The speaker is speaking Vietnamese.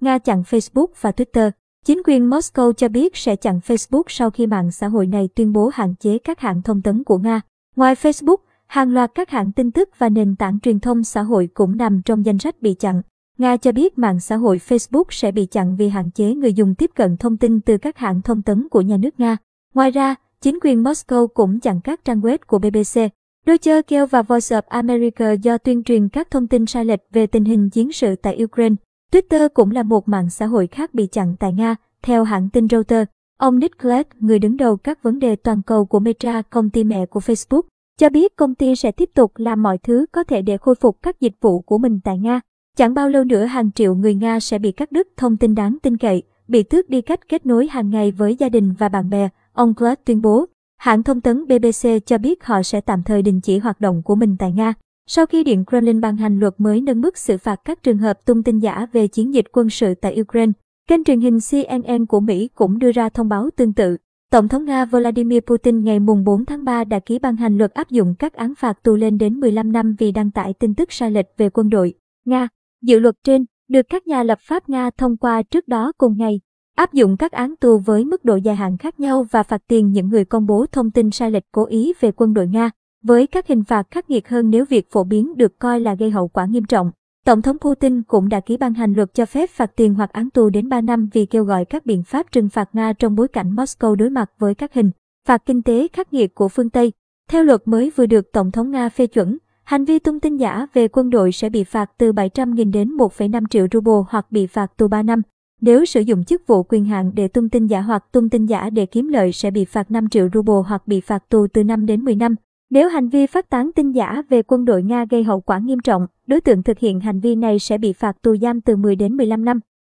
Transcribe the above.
Nga chặn Facebook và Twitter. Chính quyền Moscow cho biết sẽ chặn Facebook sau khi mạng xã hội này tuyên bố hạn chế các hãng thông tấn của Nga. Ngoài Facebook, hàng loạt các hãng tin tức và nền tảng truyền thông xã hội cũng nằm trong danh sách bị chặn. Nga cho biết mạng xã hội Facebook sẽ bị chặn vì hạn chế người dùng tiếp cận thông tin từ các hãng thông tấn của nhà nước Nga. Ngoài ra, chính quyền Moscow cũng chặn các trang web của BBC, Deutsche Welle và Voice of America do tuyên truyền các thông tin sai lệch về tình hình chiến sự tại Ukraine. Twitter cũng là một mạng xã hội khác bị chặn tại Nga, theo hãng tin Reuters. Ông Nick Clegg, người đứng đầu các vấn đề toàn cầu của Meta, công ty mẹ của Facebook, cho biết công ty sẽ tiếp tục làm mọi thứ có thể để khôi phục các dịch vụ của mình tại Nga. Chẳng bao lâu nữa hàng triệu người Nga sẽ bị cắt đứt thông tin đáng tin cậy, bị tước đi cách kết nối hàng ngày với gia đình và bạn bè, ông Clegg tuyên bố. Hãng thông tấn BBC cho biết họ sẽ tạm thời đình chỉ hoạt động của mình tại Nga. Sau khi Điện Kremlin ban hành luật mới nâng mức xử phạt các trường hợp tung tin giả về chiến dịch quân sự tại Ukraine, kênh truyền hình CNN của Mỹ cũng đưa ra thông báo tương tự. Tổng thống Nga Vladimir Putin ngày 4 tháng 3 đã ký ban hành luật áp dụng các án phạt tù lên đến 15 năm vì đăng tải tin tức sai lệch về quân đội. Nga, dự luật trên, được các nhà lập pháp Nga thông qua trước đó cùng ngày, áp dụng các án tù với mức độ dài hạn khác nhau và phạt tiền những người công bố thông tin sai lệch cố ý về quân đội Nga với các hình phạt khắc nghiệt hơn nếu việc phổ biến được coi là gây hậu quả nghiêm trọng. Tổng thống Putin cũng đã ký ban hành luật cho phép phạt tiền hoặc án tù đến 3 năm vì kêu gọi các biện pháp trừng phạt Nga trong bối cảnh Moscow đối mặt với các hình phạt kinh tế khắc nghiệt của phương Tây. Theo luật mới vừa được Tổng thống Nga phê chuẩn, hành vi tung tin giả về quân đội sẽ bị phạt từ 700.000 đến 1,5 triệu ruble hoặc bị phạt tù 3 năm. Nếu sử dụng chức vụ quyền hạn để tung tin giả hoặc tung tin giả để kiếm lợi sẽ bị phạt 5 triệu ruble hoặc bị phạt tù từ 5 đến 10 năm. Nếu hành vi phát tán tin giả về quân đội Nga gây hậu quả nghiêm trọng, đối tượng thực hiện hành vi này sẽ bị phạt tù giam từ 10 đến 15 năm.